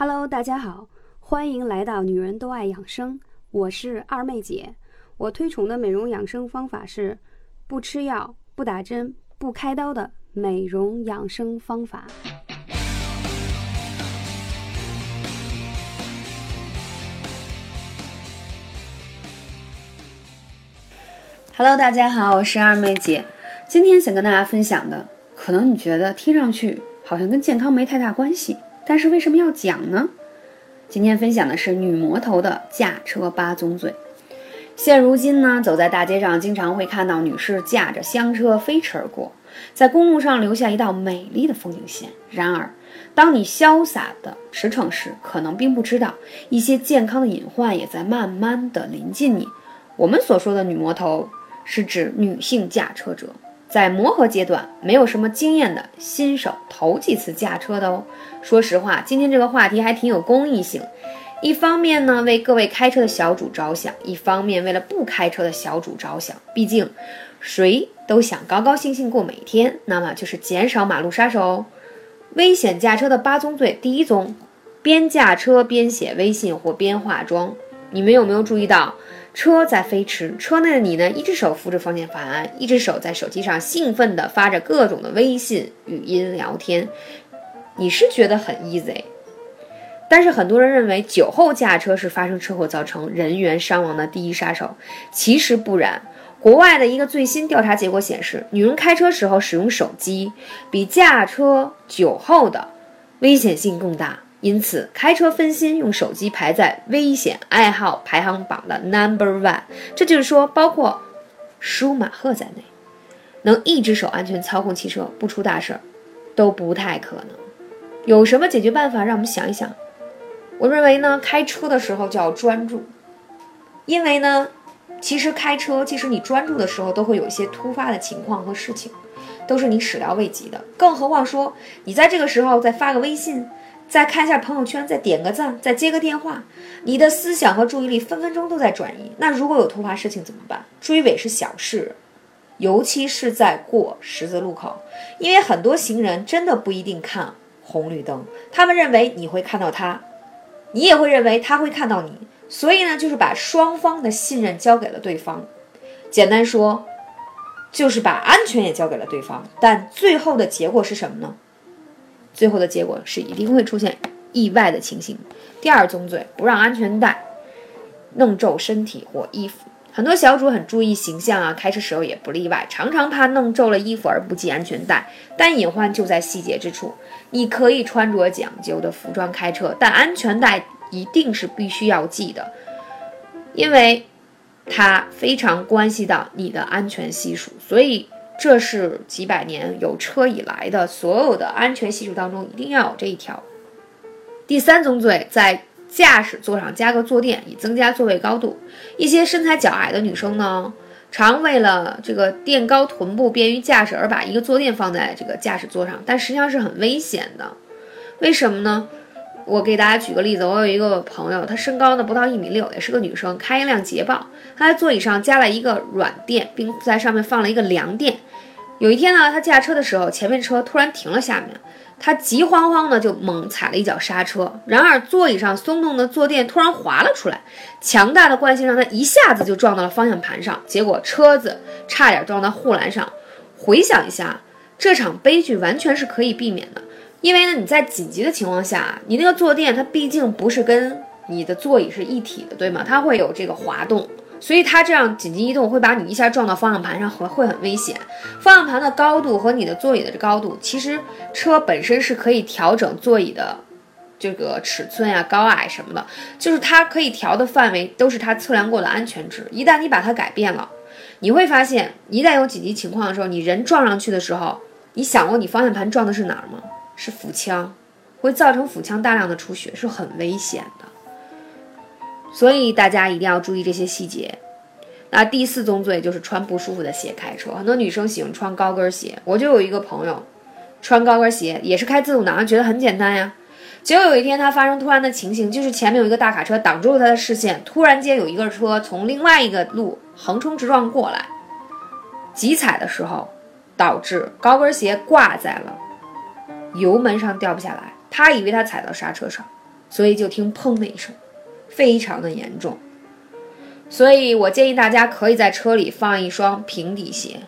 Hello，大家好，欢迎来到女人都爱养生，我是二妹姐。我推崇的美容养生方法是不吃药、不打针、不开刀的美容养生方法。Hello，大家好，我是二妹姐。今天想跟大家分享的，可能你觉得听上去好像跟健康没太大关系，但是为什么要讲呢？今天分享的是女魔头的驾车八宗罪。现如今呢，走在大街上，经常会看到女士驾着香车飞驰而过，在公路上留下一道美丽的风景线。然而，当你潇洒的驰骋时，可能并不知道一些健康的隐患也在慢慢的临近你。我们所说的女魔头。是指女性驾车者在磨合阶段没有什么经验的新手，头几次驾车的哦。说实话，今天这个话题还挺有公益性。一方面呢，为各位开车的小主着想；一方面，为了不开车的小主着想。毕竟，谁都想高高兴兴过每天，那么就是减少马路杀手。危险驾车的八宗罪，第一宗：边驾车边写微信或边化妆。你们有没有注意到？车在飞驰，车内的你呢？一只手扶着方向盘，一只手在手机上兴奋地发着各种的微信语音聊天。你是觉得很 easy，但是很多人认为酒后驾车是发生车祸造成人员伤亡的第一杀手。其实不然，国外的一个最新调查结果显示，女人开车时候使用手机，比驾车酒后的危险性更大。因此，开车分心用手机排在危险爱好排行榜的 number one。这就是说，包括舒马赫在内，能一只手安全操控汽车不出大事儿，都不太可能。有什么解决办法？让我们想一想。我认为呢，开车的时候就要专注，因为呢，其实开车，即使你专注的时候，都会有一些突发的情况和事情，都是你始料未及的。更何况说，你在这个时候再发个微信。再看一下朋友圈，再点个赞，再接个电话，你的思想和注意力分分钟都在转移。那如果有突发事情怎么办？追尾是小事，尤其是在过十字路口，因为很多行人真的不一定看红绿灯，他们认为你会看到他，你也会认为他会看到你，所以呢，就是把双方的信任交给了对方。简单说，就是把安全也交给了对方。但最后的结果是什么呢？最后的结果是一定会出现意外的情形。第二宗罪，不让安全带弄皱身体或衣服。很多小主很注意形象啊，开车时候也不例外，常常怕弄皱了衣服而不系安全带。但隐患就在细节之处。你可以穿着讲究的服装开车，但安全带一定是必须要系的，因为它非常关系到你的安全系数。所以。这是几百年有车以来的所有的安全系数当中一定要有这一条。第三宗罪，在驾驶座上加个坐垫，以增加座位高度。一些身材较矮的女生呢，常为了这个垫高臀部便于驾驶而把一个坐垫放在这个驾驶座上，但实际上是很危险的。为什么呢？我给大家举个例子，我有一个朋友，她身高呢不到一米六，也是个女生，开一辆捷豹，她在座椅上加了一个软垫，并在上面放了一个凉垫。有一天呢，他驾车的时候，前面车突然停了下面，他急慌慌的就猛踩了一脚刹车。然而座椅上松动的坐垫突然滑了出来，强大的惯性让他一下子就撞到了方向盘上，结果车子差点撞到护栏上。回想一下，这场悲剧完全是可以避免的，因为呢你在紧急的情况下，你那个坐垫它毕竟不是跟你的座椅是一体的，对吗？它会有这个滑动。所以它这样紧急移动会把你一下撞到方向盘上，会会很危险。方向盘的高度和你的座椅的高度，其实车本身是可以调整座椅的这个尺寸呀、高矮什么的，就是它可以调的范围都是它测量过的安全值。一旦你把它改变了，你会发现，一旦有紧急情况的时候，你人撞上去的时候，你想过你方向盘撞的是哪儿吗？是腹腔，会造成腹腔大量的出血，是很危险的。所以大家一定要注意这些细节。那第四宗罪就是穿不舒服的鞋开车。很多女生喜欢穿高跟鞋，我就有一个朋友，穿高跟鞋也是开自动挡，觉得很简单呀。结果有一天他发生突然的情形，就是前面有一个大卡车挡住了他的视线，突然间有一个车从另外一个路横冲直撞过来，急踩的时候导致高跟鞋挂在了油门上掉不下来，他以为他踩到刹车上。所以就听砰的一声，非常的严重。所以我建议大家可以在车里放一双平底鞋，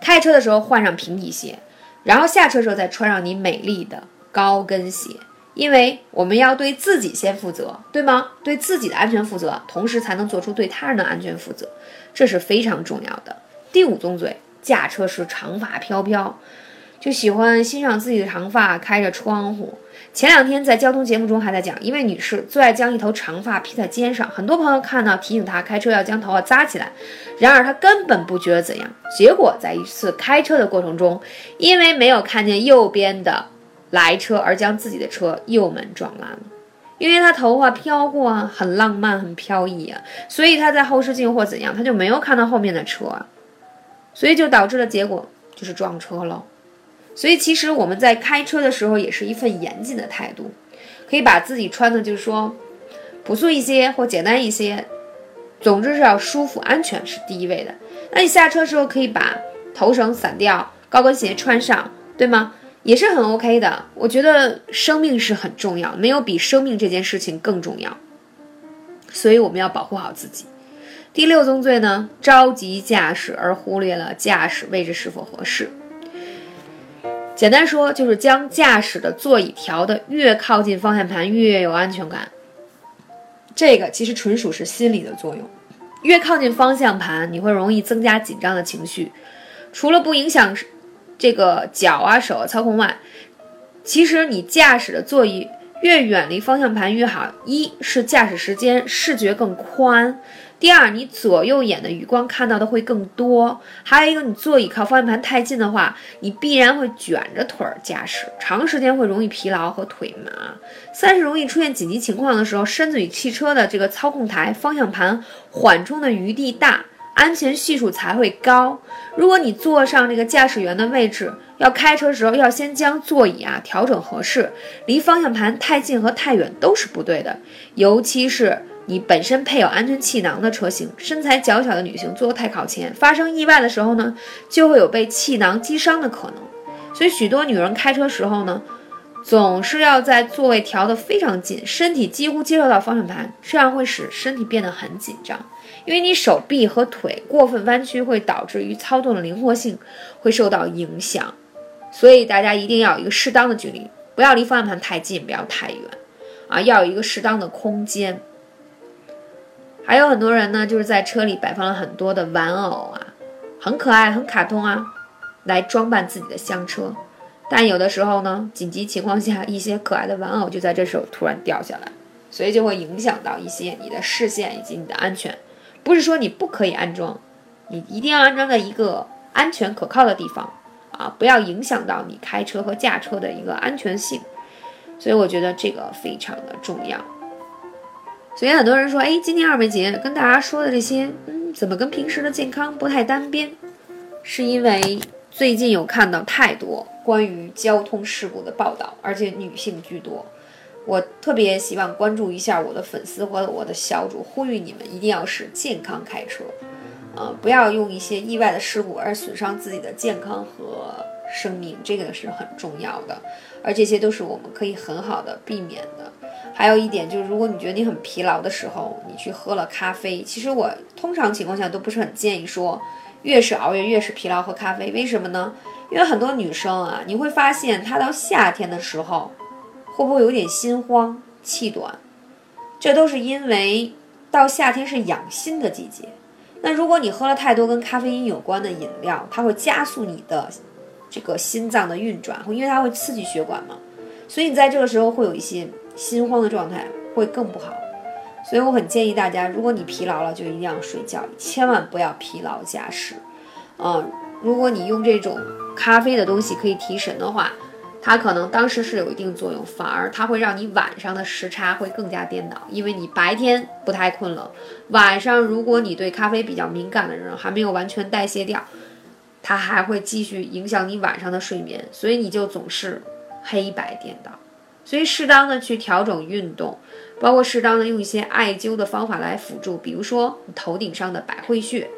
开车的时候换上平底鞋，然后下车时候再穿上你美丽的高跟鞋。因为我们要对自己先负责，对吗？对自己的安全负责，同时才能做出对他人的安全负责，这是非常重要的。第五宗罪，驾车时长发飘飘，就喜欢欣赏自己的长发，开着窗户。前两天在交通节目中还在讲，一位女士最爱将一头长发披在肩上，很多朋友看到提醒她开车要将头发扎起来，然而她根本不觉得怎样。结果在一次开车的过程中，因为没有看见右边的。来车而将自己的车右门撞烂了，因为他头发飘过啊，很浪漫，很飘逸啊，所以他在后视镜或怎样，他就没有看到后面的车啊，所以就导致了结果就是撞车喽。所以其实我们在开车的时候也是一份严谨的态度，可以把自己穿的就是说朴素一些或简单一些，总之是要舒服、安全是第一位的。那你下车时候可以把头绳散掉，高跟鞋穿上，对吗？也是很 OK 的，我觉得生命是很重要，没有比生命这件事情更重要，所以我们要保护好自己。第六宗罪呢，着急驾驶而忽略了驾驶位置是否合适。简单说就是将驾驶的座椅调得越靠近方向盘越有安全感。这个其实纯属是心理的作用，越靠近方向盘，你会容易增加紧张的情绪，除了不影响。这个脚啊手啊操控外，其实你驾驶的座椅越远离方向盘越好。一是驾驶时间视觉更宽，第二你左右眼的余光看到的会更多。还有一个，你座椅靠方向盘太近的话，你必然会卷着腿儿驾驶，长时间会容易疲劳和腿麻。三是容易出现紧急情况的时候，身子与汽车的这个操控台、方向盘缓冲的余地大。安全系数才会高。如果你坐上这个驾驶员的位置，要开车时候要先将座椅啊调整合适，离方向盘太近和太远都是不对的。尤其是你本身配有安全气囊的车型，身材较小的女性坐太靠前，发生意外的时候呢，就会有被气囊击伤的可能。所以许多女人开车时候呢。总是要在座位调得非常近，身体几乎接受到方向盘，这样会使身体变得很紧张，因为你手臂和腿过分弯曲会导致于操纵的灵活性会受到影响，所以大家一定要有一个适当的距离，不要离方向盘太近，不要太远，啊，要有一个适当的空间。还有很多人呢，就是在车里摆放了很多的玩偶啊，很可爱，很卡通啊，来装扮自己的香车。但有的时候呢，紧急情况下，一些可爱的玩偶就在这时候突然掉下来，所以就会影响到一些你的视线以及你的安全。不是说你不可以安装，你一定要安装在一个安全可靠的地方啊，不要影响到你开车和驾车的一个安全性。所以我觉得这个非常的重要。所以很多人说，哎，今天二妹姐跟大家说的这些，嗯，怎么跟平时的健康不太单边？是因为最近有看到太多。关于交通事故的报道，而且女性居多，我特别希望关注一下我的粉丝和我的小主，呼吁你们一定要是健康开车，呃，不要用一些意外的事故而损伤自己的健康和生命，这个是很重要的，而这些都是我们可以很好的避免的。还有一点就是，如果你觉得你很疲劳的时候，你去喝了咖啡，其实我通常情况下都不是很建议说，越是熬夜越是疲劳喝咖啡，为什么呢？因为很多女生啊，你会发现她到夏天的时候，会不会有点心慌、气短？这都是因为到夏天是养心的季节。那如果你喝了太多跟咖啡因有关的饮料，它会加速你的这个心脏的运转，因为它会刺激血管嘛。所以你在这个时候会有一些心慌的状态，会更不好。所以我很建议大家，如果你疲劳了，就一定要睡觉，千万不要疲劳驾驶。嗯，如果你用这种。咖啡的东西可以提神的话，它可能当时是有一定作用，反而它会让你晚上的时差会更加颠倒，因为你白天不太困了，晚上如果你对咖啡比较敏感的人还没有完全代谢掉，它还会继续影响你晚上的睡眠，所以你就总是黑白颠倒。所以适当的去调整运动，包括适当的用一些艾灸的方法来辅助，比如说你头顶上的百会穴。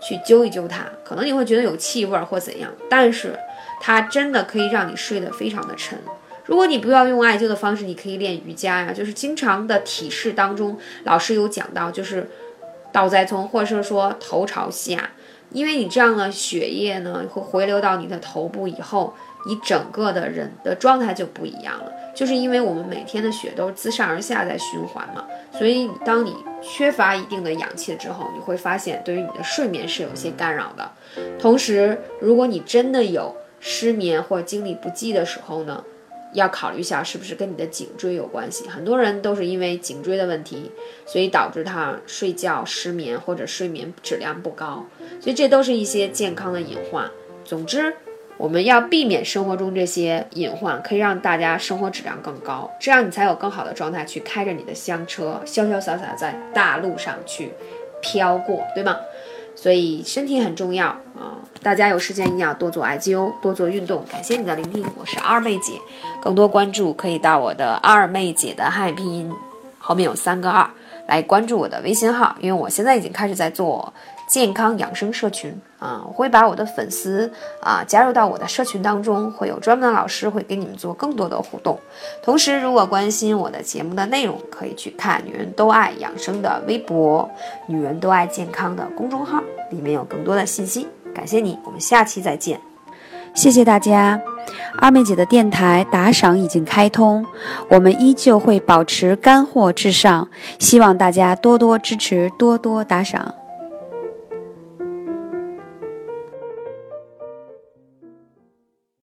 去灸一灸它，可能你会觉得有气味或怎样，但是它真的可以让你睡得非常的沉。如果你不要用艾灸的方式，你可以练瑜伽呀，就是经常的体式当中，老师有讲到，就是倒栽葱，或者是说头朝下，因为你这样的血液呢会回流到你的头部以后，你整个的人的状态就不一样了。就是因为我们每天的血都是自上而下在循环嘛，所以当你缺乏一定的氧气之后，你会发现对于你的睡眠是有些干扰的。同时，如果你真的有失眠或精力不济的时候呢，要考虑一下是不是跟你的颈椎有关系。很多人都是因为颈椎的问题，所以导致他睡觉失眠或者睡眠质量不高，所以这都是一些健康的隐患。总之。我们要避免生活中这些隐患，可以让大家生活质量更高，这样你才有更好的状态去开着你的香车，潇潇洒洒在大路上去飘过，对吗？所以身体很重要啊！大家有时间一定要多做艾灸，多做运动。感谢你的聆听，我是二妹姐。更多关注可以到我的二妹姐的汉语拼音后面有三个二来关注我的微信号，因为我现在已经开始在做。健康养生社群啊，我会把我的粉丝啊加入到我的社群当中，会有专门的老师会给你们做更多的互动。同时，如果关心我的节目的内容，可以去看“女人都爱养生”的微博，“女人都爱健康”的公众号，里面有更多的信息。感谢你，我们下期再见。谢谢大家，二妹姐的电台打赏已经开通，我们依旧会保持干货至上，希望大家多多支持，多多打赏。